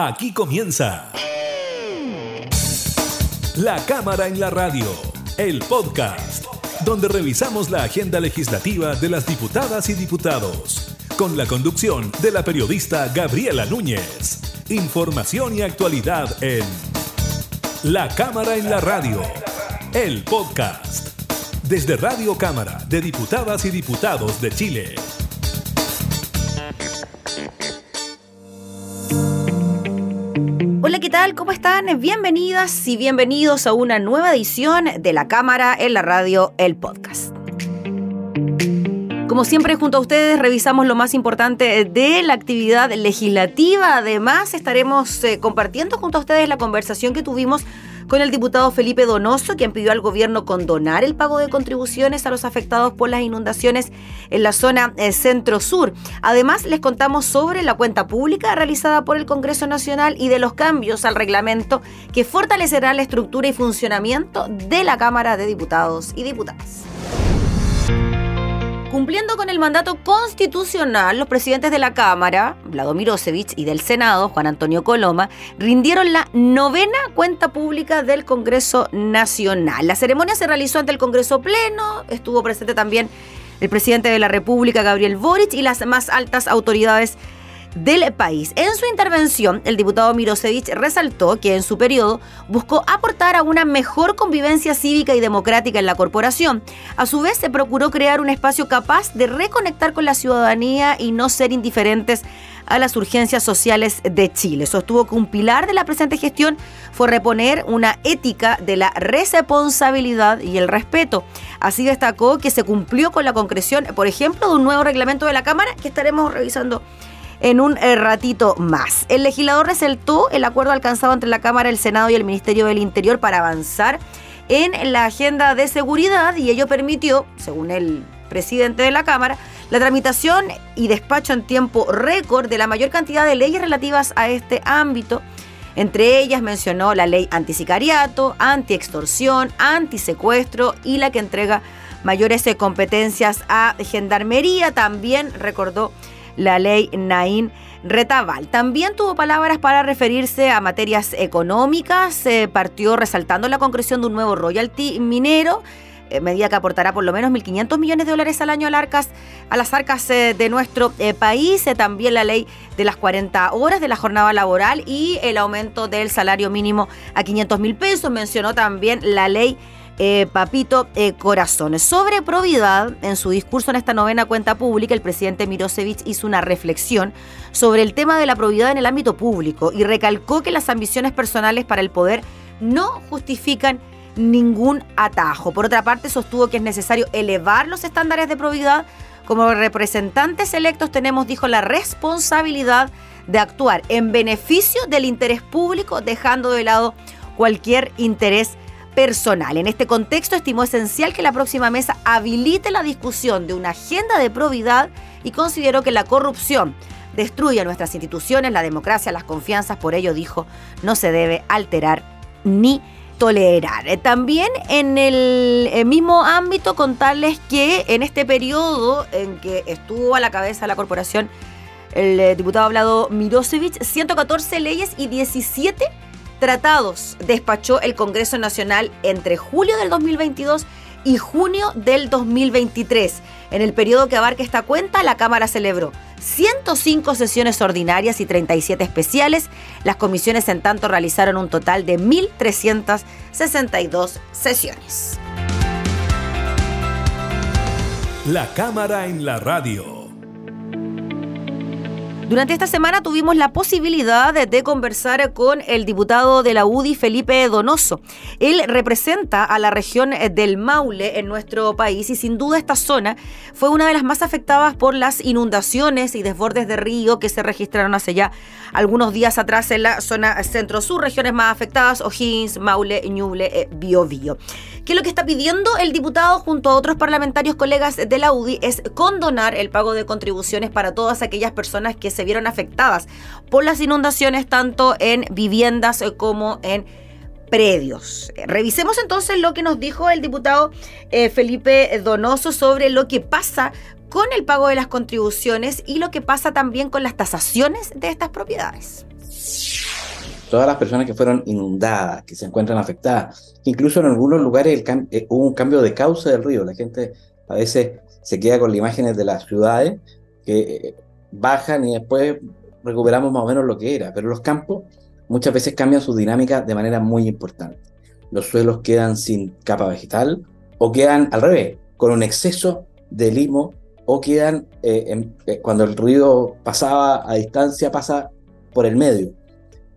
Aquí comienza La Cámara en la Radio, el podcast, donde revisamos la agenda legislativa de las diputadas y diputados, con la conducción de la periodista Gabriela Núñez. Información y actualidad en La Cámara en la Radio, el podcast, desde Radio Cámara de Diputadas y Diputados de Chile. ¿Cómo están? Bienvenidas y bienvenidos a una nueva edición de La Cámara en la Radio, el podcast. Como siempre, junto a ustedes revisamos lo más importante de la actividad legislativa. Además, estaremos eh, compartiendo junto a ustedes la conversación que tuvimos con el diputado Felipe Donoso, quien pidió al gobierno condonar el pago de contribuciones a los afectados por las inundaciones en la zona eh, centro-sur. Además, les contamos sobre la cuenta pública realizada por el Congreso Nacional y de los cambios al reglamento que fortalecerá la estructura y funcionamiento de la Cámara de Diputados y Diputadas. Cumpliendo con el mandato constitucional, los presidentes de la Cámara, Vladimir Osevich, y del Senado, Juan Antonio Coloma, rindieron la novena cuenta pública del Congreso Nacional. La ceremonia se realizó ante el Congreso Pleno, estuvo presente también el presidente de la República, Gabriel Boric, y las más altas autoridades del país. En su intervención, el diputado Mirosevich resaltó que en su periodo buscó aportar a una mejor convivencia cívica y democrática en la corporación. A su vez, se procuró crear un espacio capaz de reconectar con la ciudadanía y no ser indiferentes a las urgencias sociales de Chile. Sostuvo que un pilar de la presente gestión fue reponer una ética de la responsabilidad y el respeto. Así destacó que se cumplió con la concreción, por ejemplo, de un nuevo reglamento de la Cámara que estaremos revisando en un eh, ratito más. El legislador resaltó el acuerdo alcanzado entre la Cámara, el Senado y el Ministerio del Interior para avanzar en la agenda de seguridad y ello permitió, según el presidente de la Cámara, la tramitación y despacho en tiempo récord de la mayor cantidad de leyes relativas a este ámbito. Entre ellas mencionó la ley antisicariato, antiextorsión, antisecuestro y la que entrega mayores competencias a Gendarmería. También recordó la ley Naín Retaval. También tuvo palabras para referirse a materias económicas, se partió resaltando la concreción de un nuevo royalty minero eh, medida que aportará por lo menos 1.500 millones de dólares al año a, las arcas eh, de nuestro eh, país, también la ley de las 40 horas de la jornada laboral y el aumento del salario mínimo a 500 mil pesos. Mencionó también la ley eh, Papito eh, Corazones. Sobre probidad, en su discurso en esta novena cuenta pública, el presidente Mirosevich hizo una reflexión sobre el tema de la probidad en el ámbito público y recalcó que las ambiciones personales para el poder no justifican ningún atajo. Por otra parte, sostuvo que es necesario elevar los estándares de probidad. Como representantes electos tenemos, dijo, la responsabilidad de actuar en beneficio del interés público, dejando de lado cualquier interés personal. En este contexto, estimó esencial que la próxima mesa habilite la discusión de una agenda de probidad y consideró que la corrupción destruye nuestras instituciones, la democracia, las confianzas. Por ello, dijo, no se debe alterar ni tolerar. Eh, también en el, el mismo ámbito contarles que en este periodo en que estuvo a la cabeza la corporación el eh, diputado hablado Mirosevic, 114 leyes y 17 tratados despachó el Congreso Nacional entre julio del 2022 y junio del 2023. En el periodo que abarca esta cuenta, la Cámara celebró 105 sesiones ordinarias y 37 especiales. Las comisiones en tanto realizaron un total de 1.362 sesiones. La Cámara en la Radio. Durante esta semana tuvimos la posibilidad de, conversar con el diputado de la UDI, Felipe Donoso. Él representa a la región del Maule en nuestro país y sin duda esta zona fue una de las más afectadas por las inundaciones y desbordes de río que se registraron hace ya algunos días atrás en la zona centro-sur, regiones más afectadas, O'Higgins, Maule, Ñuble, eh, Biobío. ¿Qué es lo que está pidiendo el diputado junto a otros parlamentarios colegas de la UDI? Es condonar el pago de contribuciones para todas aquellas personas que vieron afectadas por las inundaciones tanto en viviendas como en predios. Revisemos entonces lo que nos dijo el diputado eh, Felipe Donoso sobre lo que pasa con el pago de las contribuciones y lo que pasa también con las tasaciones de estas propiedades. todas las personas que fueron inundadas, que se encuentran afectadas. Incluso en algunos lugares eh, hubo un cambio de causa del río. La gente a veces se queda con las imágenes de las ciudades que eh, bajan y después recuperamos más o menos lo que era. Pero los campos muchas veces cambian su dinámica de manera muy importante. Los suelos quedan sin capa vegetal o quedan al revés, con un exceso de limo o quedan, eh, cuando el río pasaba a distancia, pasa por el medio.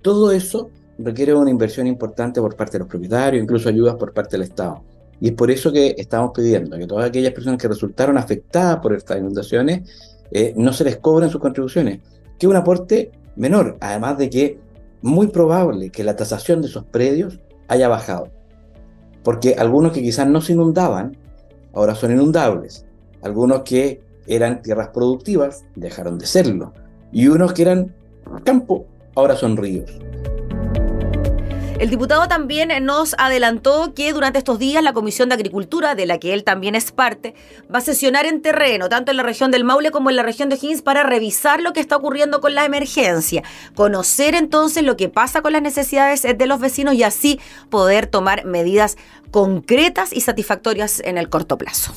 Todo eso requiere una inversión importante por parte de los propietarios, incluso ayudas por parte del Estado. Y es por eso que estamos pidiendo que todas aquellas personas que resultaron afectadas por estas inundaciones eh, no se les cobren sus contribuciones, que es un aporte menor, además de que muy probable que la tasación de esos predios haya bajado. Porque algunos que quizás no se inundaban, ahora son inundables. Algunos que eran tierras productivas, dejaron de serlo. Y unos que eran campo, ahora son ríos. El diputado también nos adelantó que durante estos días la Comisión de Agricultura, de la que él también es parte, va a sesionar en terreno, tanto en la región del Maule como en la región de Higgins, para revisar lo que está ocurriendo con la emergencia, conocer entonces lo que pasa con las necesidades de los vecinos y así poder tomar medidas concretas y satisfactorias en el corto plazo.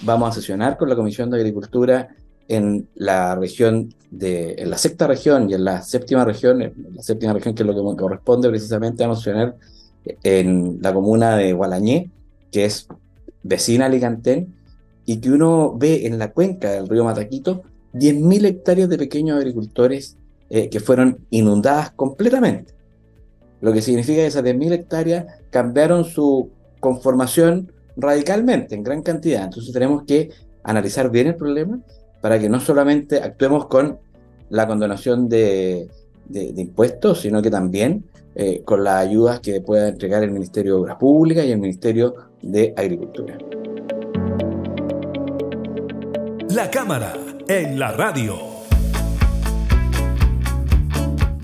Vamos a sesionar con la Comisión de Agricultura en la región de, en la sexta región y en la séptima región, en la séptima región que es lo que corresponde precisamente a mencionar en la comuna de Gualañé, que es vecina a Alicantén, y que uno ve en la cuenca del río Mataquito 10.000 hectáreas de pequeños agricultores eh, que fueron inundadas completamente. Lo que significa que esas 10.000 hectáreas cambiaron su conformación radicalmente, en gran cantidad. Entonces tenemos que analizar bien el problema para que no solamente actuemos con la condonación de, impuestos, sino que también eh, con las ayudas que pueda entregar el Ministerio de Obras Públicas y el Ministerio de Agricultura. La Cámara en la radio.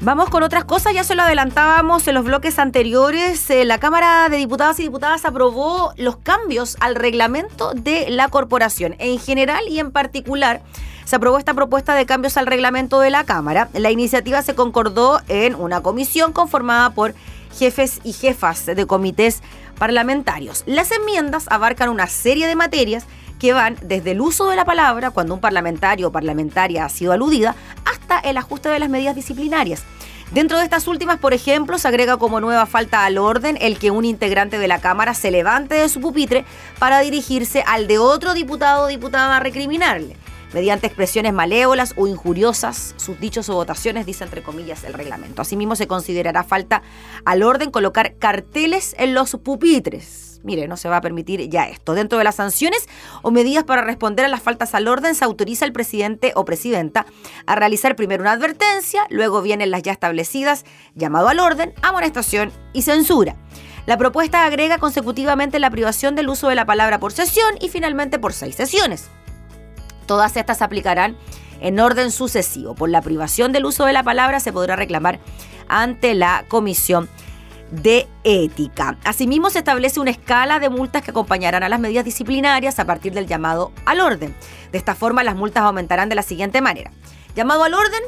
Vamos con otras cosas, ya se lo adelantábamos en los bloques anteriores. Eh, la Cámara de Diputadas y Diputadas aprobó los cambios al reglamento de la corporación. En general y en particular, se aprobó esta propuesta de cambios al reglamento de la Cámara. La iniciativa se concordó en una comisión conformada por jefes y jefas de comités parlamentarios. Las enmiendas abarcan una serie de materias que van desde el uso de la palabra, cuando un parlamentario o parlamentaria ha sido aludida, hasta el ajuste de las medidas disciplinarias. Dentro de estas últimas, por ejemplo, se agrega como nueva falta al orden el que un integrante de la Cámara se levante de su pupitre para dirigirse al de otro diputado o diputada a recriminarle. Mediante expresiones malévolas o injuriosas, sus dichos o votaciones, dice entre comillas el reglamento. Asimismo, se considerará falta al orden colocar carteles en los pupitres mire, no se va a permitir ya esto. Dentro de las sanciones o medidas para responder a las faltas al orden, se autoriza al presidente o presidenta a realizar primero una advertencia, luego vienen las ya establecidas, llamado al orden, amonestación y censura. La propuesta agrega consecutivamente la privación del uso de la palabra por sesión y finalmente por seis sesiones. Todas estas se aplicarán en orden sucesivo. Por la privación del uso de la palabra se podrá reclamar ante la comisión de ética. Asimismo, se establece una escala de multas que acompañarán a las medidas disciplinarias a partir del llamado al orden. De esta forma, las multas aumentarán de la siguiente manera. Llamado al orden,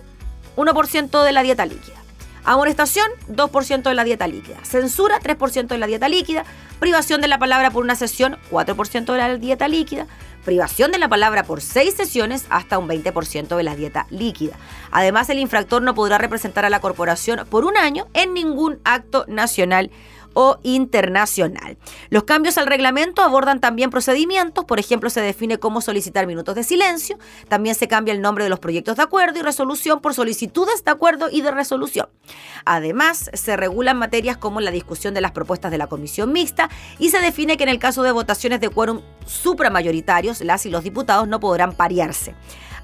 1% de la dieta líquida. Amonestación, 2% de la dieta líquida. Censura, 3% de la dieta líquida. Privación de la palabra por una sesión, 4% de la dieta líquida privación de la palabra por seis sesiones hasta un 20% de la dieta líquida. Además, el infractor no podrá representar a la corporación por un año en ningún acto nacional o internacional. Los cambios al reglamento abordan también procedimientos, por ejemplo, se define cómo solicitar minutos de silencio, también se cambia el nombre de los proyectos de acuerdo y resolución por solicitudes de acuerdo y de resolución. Además, se regulan materias como la discusión de las propuestas de la comisión mixta y se define que en el caso de votaciones de quórum supramayoritarios, las y los diputados no podrán parearse.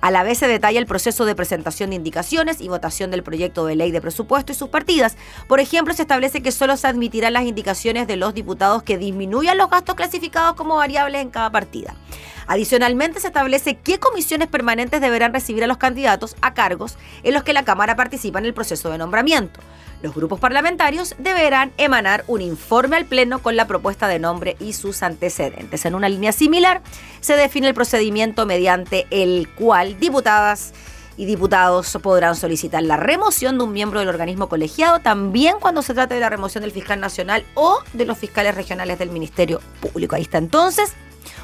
A la vez se detalla el proceso de presentación de indicaciones y votación del proyecto de ley de presupuesto y sus partidas. Por ejemplo, se establece que solo se admitirán las indicaciones de los diputados que disminuyan los gastos clasificados como variables en cada partida. Adicionalmente, se establece qué comisiones permanentes deberán recibir a los candidatos a cargos en los que la Cámara participa en el proceso de nombramiento. Los grupos parlamentarios deberán emanar un informe al Pleno con la propuesta de nombre y sus antecedentes. En una línea similar, se define el procedimiento mediante el cual diputadas y diputados podrán solicitar la remoción de un miembro del organismo colegiado, también cuando se trate de la remoción del fiscal nacional o de los fiscales regionales del Ministerio Público. Ahí está entonces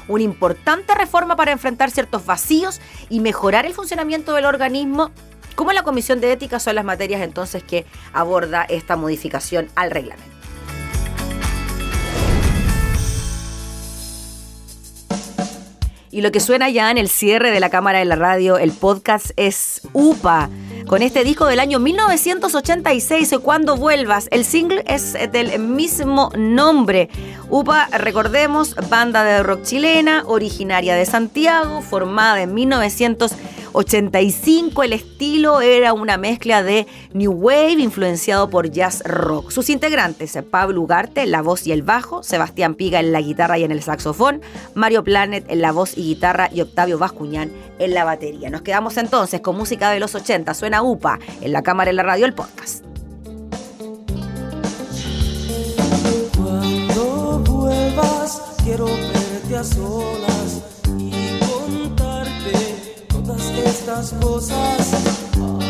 una importante reforma para enfrentar ciertos vacíos y mejorar el funcionamiento del organismo. Como la Comisión de Ética son las materias entonces que aborda esta modificación al reglamento. Y lo que suena ya en el cierre de la cámara de la radio, el podcast, es UPA. Con este disco del año 1986, Cuando vuelvas, el single es del mismo nombre. UPA, recordemos, banda de rock chilena, originaria de Santiago, formada en 1986 85 el estilo era una mezcla de New Wave influenciado por jazz rock. Sus integrantes, Pablo Ugarte la voz y el bajo, Sebastián Piga en la guitarra y en el saxofón, Mario Planet en la voz y guitarra y Octavio Bascuñán en la batería. Nos quedamos entonces con música de los 80, suena UPA en la cámara en la radio, el podcast. Cuando vuelvas, quiero verte a solas estas cosas,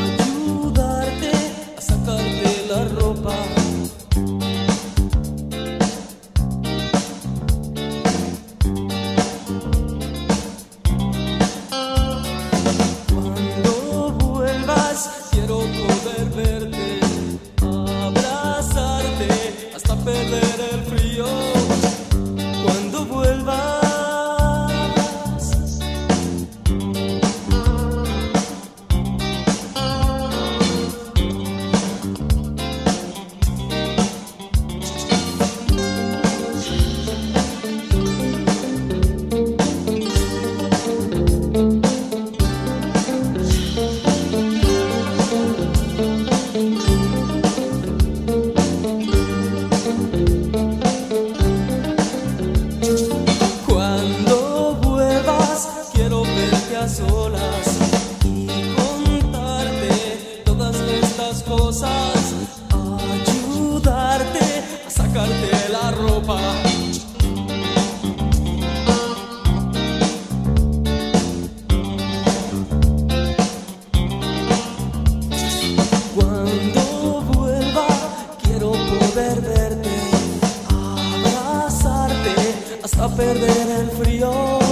hasta perder el frío.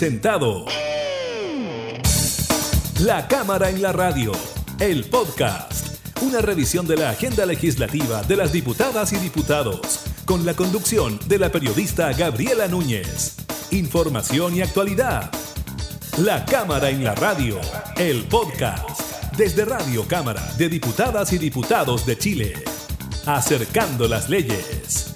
Presentado La Cámara en la Radio, el podcast, una revisión de la agenda legislativa de las diputadas y diputados, con la conducción de la periodista Gabriela Núñez. Información y actualidad. La Cámara en la Radio, el podcast, desde Radio Cámara de Diputadas y Diputados de Chile, acercando las leyes.